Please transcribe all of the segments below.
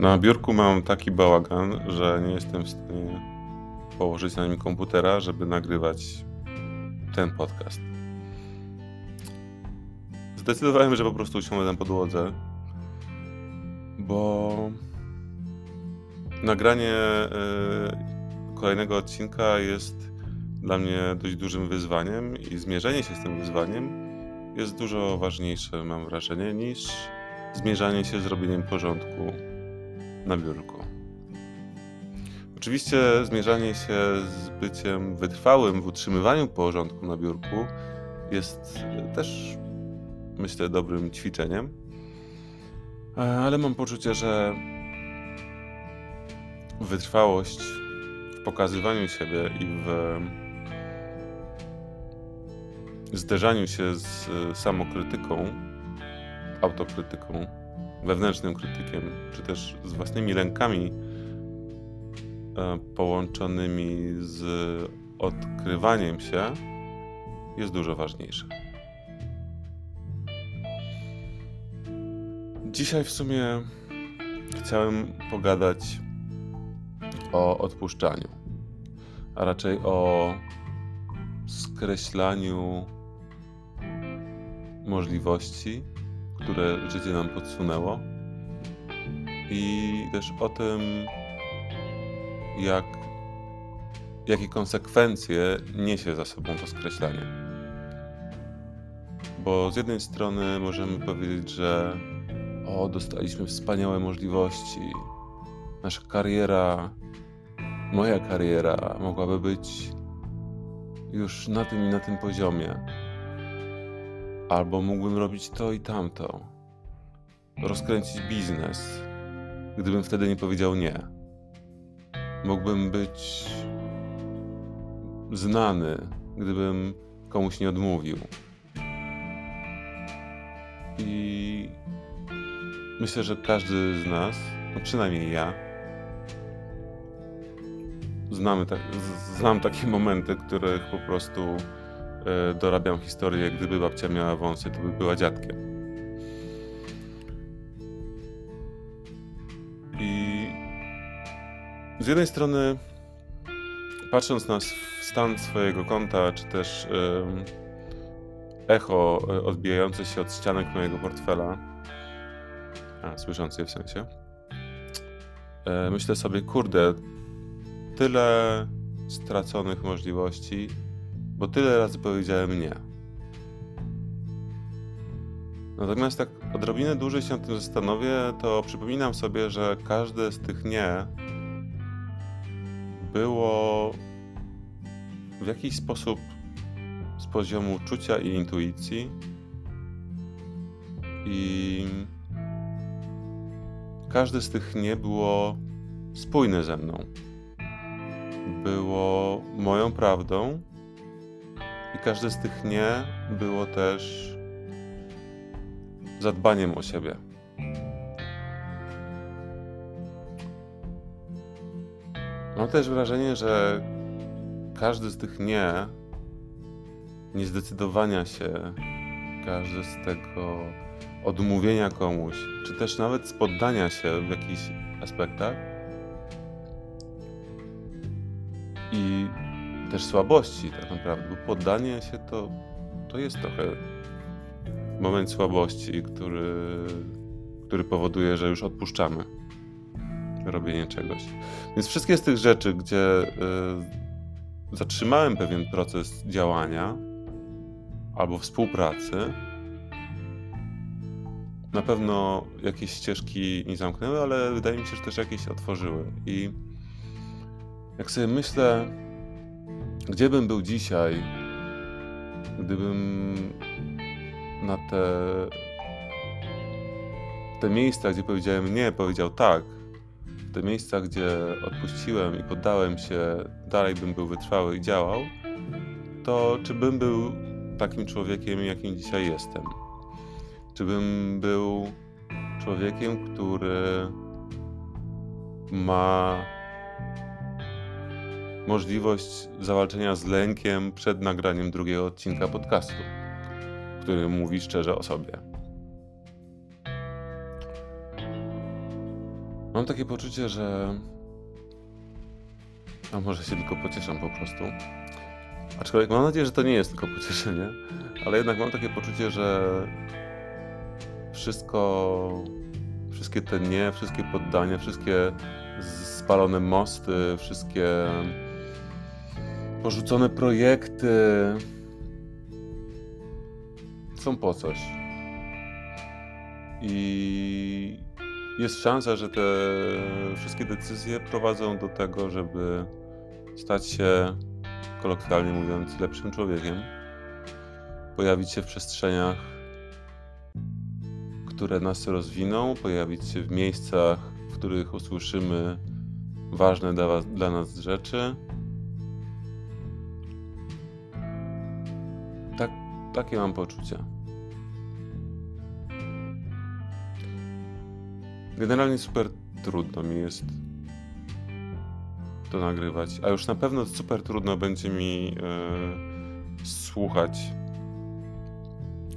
Na biurku mam taki bałagan, że nie jestem w stanie położyć na nim komputera, żeby nagrywać ten podcast. Zdecydowałem, że po prostu usiądę na podłodze, bo nagranie y, kolejnego odcinka jest dla mnie dość dużym wyzwaniem i zmierzenie się z tym wyzwaniem jest dużo ważniejsze, mam wrażenie, niż zmierzanie się z robieniem porządku na biurku. Oczywiście zmierzanie się z byciem wytrwałym w utrzymywaniu porządku na biurku jest też, myślę, dobrym ćwiczeniem, ale mam poczucie, że wytrwałość w pokazywaniu siebie i w zderzaniu się z samokrytyką, autokrytyką, wewnętrznym krytykiem, czy też z własnymi lękami e, połączonymi z odkrywaniem się, jest dużo ważniejsze. Dzisiaj w sumie chciałem pogadać o odpuszczaniu, a raczej o skreślaniu możliwości, które życie nam podsunęło. I też o tym, jak, jakie konsekwencje niesie za sobą to skreślanie. Bo z jednej strony możemy powiedzieć, że o, dostaliśmy wspaniałe możliwości, nasza kariera, moja kariera mogłaby być już na tym i na tym poziomie Albo mógłbym robić to i tamto. Rozkręcić biznes, gdybym wtedy nie powiedział nie. Mógłbym być znany, gdybym komuś nie odmówił. I myślę, że każdy z nas, no przynajmniej ja, znamy znam takie momenty, których po prostu dorabiam historię, gdyby babcia miała wąsy, to by była dziadkiem. I z jednej strony, patrząc na stan swojego konta, czy też echo e, odbijające się od ścianek mojego portfela, a słyszące w sensie, e, myślę sobie, kurde, tyle straconych możliwości, bo tyle razy powiedziałem nie. Natomiast tak odrobinę dłużej się nad tym zastanowię, to przypominam sobie, że każde z tych nie było w jakiś sposób z poziomu czucia i intuicji i każde z tych nie było spójne ze mną. Było moją prawdą i każde z tych nie było też zadbaniem o siebie. Mam też wrażenie, że każdy z tych nie, niezdecydowania się, każdy z tego odmówienia komuś, czy też nawet spoddania się w jakichś aspektach i też słabości tak naprawdę, bo poddanie się to, to jest trochę moment słabości, który, który powoduje, że już odpuszczamy robienie czegoś. Więc wszystkie z tych rzeczy, gdzie y, zatrzymałem pewien proces działania albo współpracy, na pewno jakieś ścieżki nie zamknęły, ale wydaje mi się, że też jakieś otworzyły. I jak sobie myślę, gdzie bym był dzisiaj, gdybym na te, te miejsca, gdzie powiedziałem nie, powiedział tak, te miejsca, gdzie odpuściłem i poddałem się, dalej bym był wytrwały i działał, to czy bym był takim człowiekiem, jakim dzisiaj jestem? Czy bym był człowiekiem, który ma możliwość zawalczenia z lękiem przed nagraniem drugiego odcinka podcastu, który mówi szczerze o sobie. Mam takie poczucie, że. A może się tylko pocieszam po prostu. Aczkolwiek mam nadzieję, że to nie jest tylko pocieszenie, ale jednak mam takie poczucie, że wszystko, wszystkie te nie, wszystkie poddania, wszystkie spalone mosty, wszystkie porzucone projekty są po coś. I jest szansa, że te wszystkie decyzje prowadzą do tego, żeby stać się, kolokwialnie mówiąc, lepszym człowiekiem. Pojawić się w przestrzeniach, które nas rozwiną, pojawić się w miejscach, w których usłyszymy ważne dla, was, dla nas rzeczy. Takie mam poczucie. Generalnie super trudno mi jest to nagrywać, a już na pewno super trudno będzie mi yy, słuchać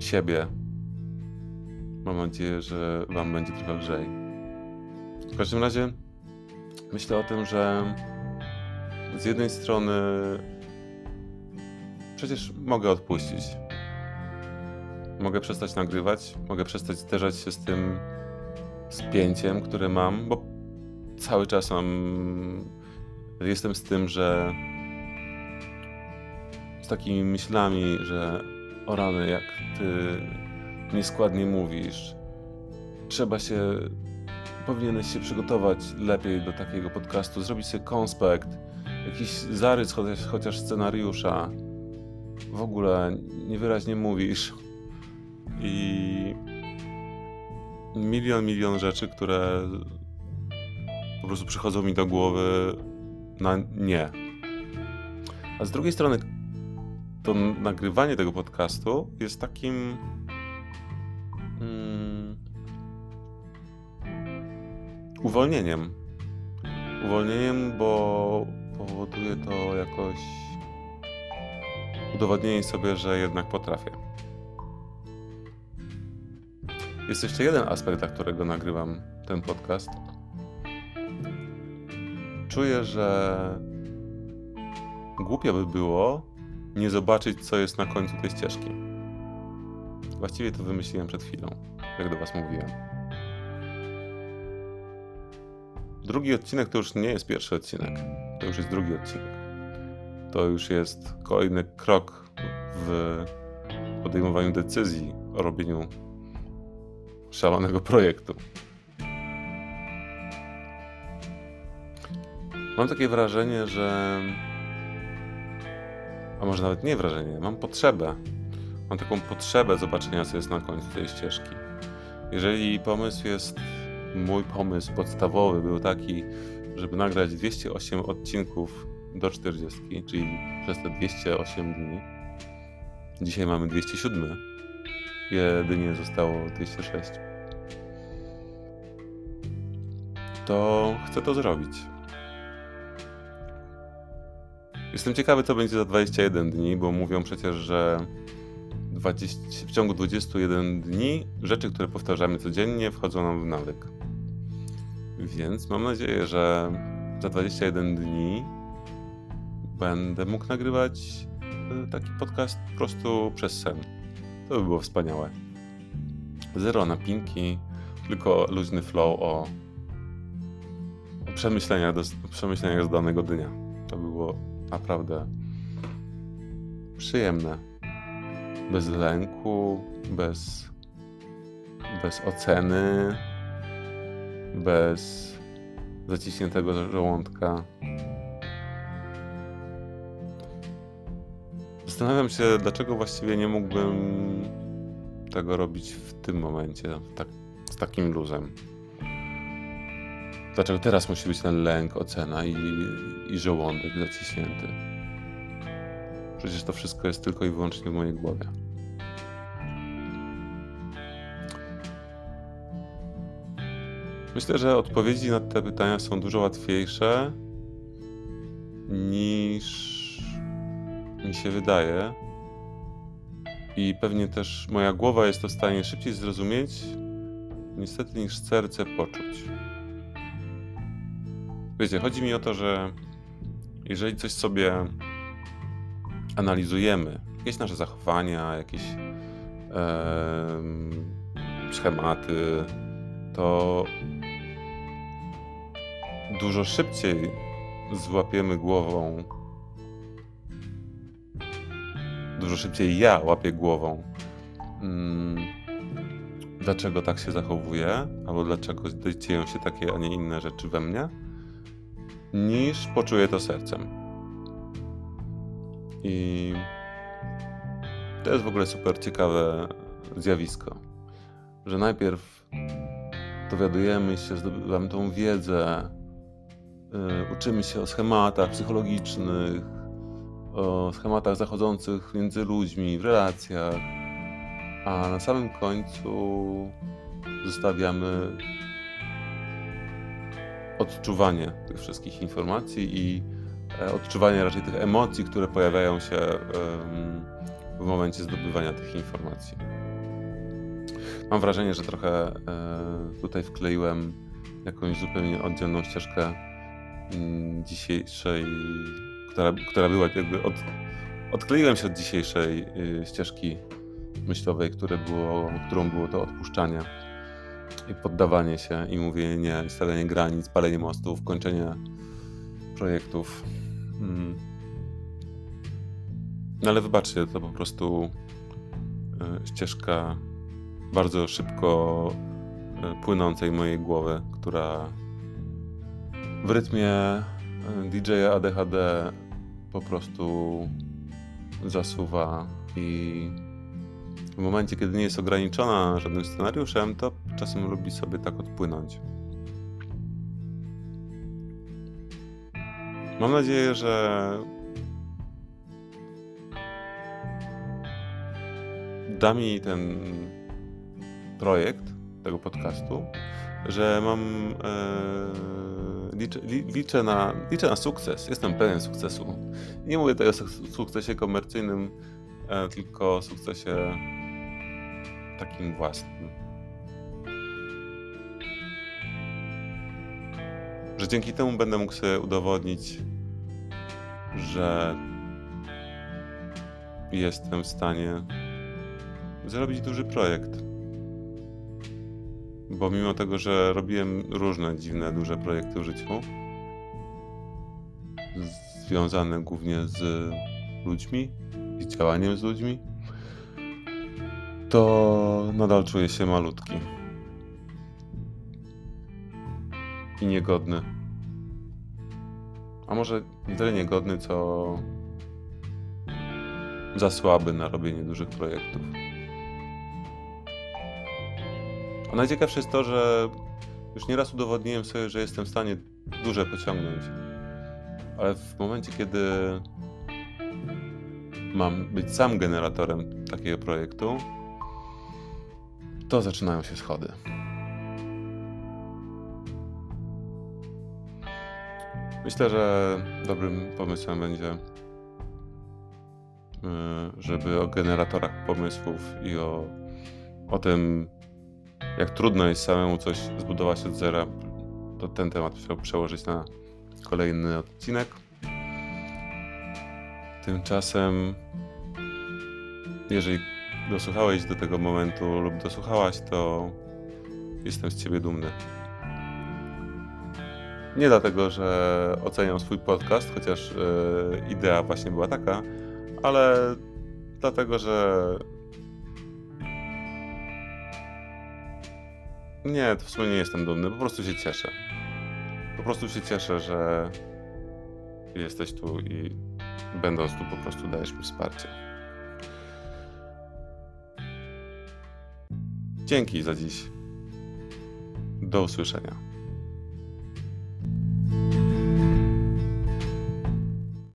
siebie. Mam nadzieję, że Wam będzie trochę lżej. W każdym razie myślę o tym, że z jednej strony przecież mogę odpuścić. Mogę przestać nagrywać, mogę przestać zderzać się z tym spięciem, które mam, bo cały czas mam. Jestem z tym, że. z takimi myślami, że o rany, jak ty nieskładnie mówisz, trzeba się. Powinieneś się przygotować lepiej do takiego podcastu, zrobić sobie konspekt, jakiś zarys chociaż, chociaż scenariusza. W ogóle niewyraźnie mówisz. I milion, milion rzeczy, które po prostu przychodzą mi do głowy na nie. A z drugiej strony, to nagrywanie tego podcastu jest takim. Mm, uwolnieniem. Uwolnieniem, bo powoduje to jakoś udowodnienie sobie, że jednak potrafię. Jest jeszcze jeden aspekt, dla którego nagrywam ten podcast. Czuję, że głupio by było nie zobaczyć, co jest na końcu tej ścieżki. Właściwie to wymyśliłem przed chwilą, jak do Was mówiłem. Drugi odcinek to już nie jest pierwszy odcinek. To już jest drugi odcinek. To już jest kolejny krok w podejmowaniu decyzji o robieniu szalonego projektu. Mam takie wrażenie, że. A może nawet nie wrażenie, mam potrzebę. Mam taką potrzebę zobaczenia, co jest na końcu tej ścieżki. Jeżeli pomysł jest. Mój pomysł podstawowy był taki, żeby nagrać 208 odcinków do 40, czyli przez te 208 dni. Dzisiaj mamy 207 jedynie zostało 206. To chcę to zrobić. Jestem ciekawy, co będzie za 21 dni, bo mówią przecież, że 20, w ciągu 21 dni rzeczy, które powtarzamy codziennie, wchodzą nam w nawyk. Więc mam nadzieję, że za 21 dni będę mógł nagrywać e, taki podcast po prostu przez sen. To by było wspaniałe. Zero napinki, tylko luźny flow o, o przemyśleniach, do, przemyśleniach z danego dnia. To by było naprawdę przyjemne. Bez lęku, bez, bez oceny, bez zaciśniętego żołądka. Zastanawiam się, dlaczego właściwie nie mógłbym tego robić w tym momencie, tak, z takim luzem. Dlaczego teraz musi być ten lęk, ocena i, i żołądek zaciśnięty? Przecież to wszystko jest tylko i wyłącznie w mojej głowie. Myślę, że odpowiedzi na te pytania są dużo łatwiejsze niż mi się wydaje. I pewnie też moja głowa jest to w stanie szybciej zrozumieć, niestety niż serce poczuć. Wiecie, chodzi mi o to, że jeżeli coś sobie analizujemy, jakieś nasze zachowania, jakieś schematy, to dużo szybciej złapiemy głową. Dużo szybciej ja łapię głową. Mm, dlaczego tak się zachowuję, albo dlaczego dzieją się takie, a nie inne rzeczy we mnie, niż poczuję to sercem. I to jest w ogóle super ciekawe zjawisko, że najpierw dowiadujemy się, zdobywamy tą wiedzę, yy, uczymy się o schematach psychologicznych, o schematach zachodzących między ludźmi, w relacjach, a na samym końcu zostawiamy odczuwanie tych wszystkich informacji i e, odczuwanie raczej tych emocji, które pojawiają się w momencie zdobywania tych informacji. Mam wrażenie, że trochę e, tutaj wkleiłem jakąś zupełnie oddzielną ścieżkę mm, dzisiejszej, która, która była jakby od, odkleiłem się od dzisiejszej y, ścieżki myślowej, które było, którą było to odpuszczanie i poddawanie się i mówienie nie, stawianie granic, palenie mostów, kończenie projektów. Mm. No ale wybaczcie, to po prostu y, ścieżka bardzo szybko e, płynącej mojej głowy, która w rytmie DJ-a ADHD po prostu zasuwa i w momencie, kiedy nie jest ograniczona żadnym scenariuszem, to czasem lubi sobie tak odpłynąć. Mam nadzieję, że da mi ten projekt tego podcastu, że mam. E, liczę, li, liczę, na, liczę na sukces. Jestem pewien sukcesu. Nie mówię tutaj o sukcesie komercyjnym, e, tylko o sukcesie takim własnym. Że dzięki temu będę mógł sobie udowodnić, że jestem w stanie zrobić duży projekt bo mimo tego, że robiłem różne dziwne, duże projekty w życiu, związane głównie z ludźmi i działaniem z ludźmi, to nadal czuję się malutki i niegodny. A może nie tyle niegodny, co za słaby na robienie dużych projektów. A najciekawsze jest to, że już nieraz udowodniłem sobie, że jestem w stanie duże pociągnąć. Ale w momencie, kiedy mam być sam generatorem takiego projektu, to zaczynają się schody. Myślę, że dobrym pomysłem będzie, y, żeby o generatorach pomysłów i o, o tym, jak trudno jest samemu coś zbudować od zera, to ten temat przełożyć na kolejny odcinek. Tymczasem, jeżeli dosłuchałeś do tego momentu lub dosłuchałaś, to jestem z ciebie dumny. Nie dlatego, że oceniam swój podcast, chociaż yy, idea właśnie była taka, ale dlatego, że Nie, to w sumie nie jestem dumny, po prostu się cieszę. Po prostu się cieszę, że jesteś tu i będąc tu po prostu dajesz mi wsparcie. Dzięki za dziś. Do usłyszenia.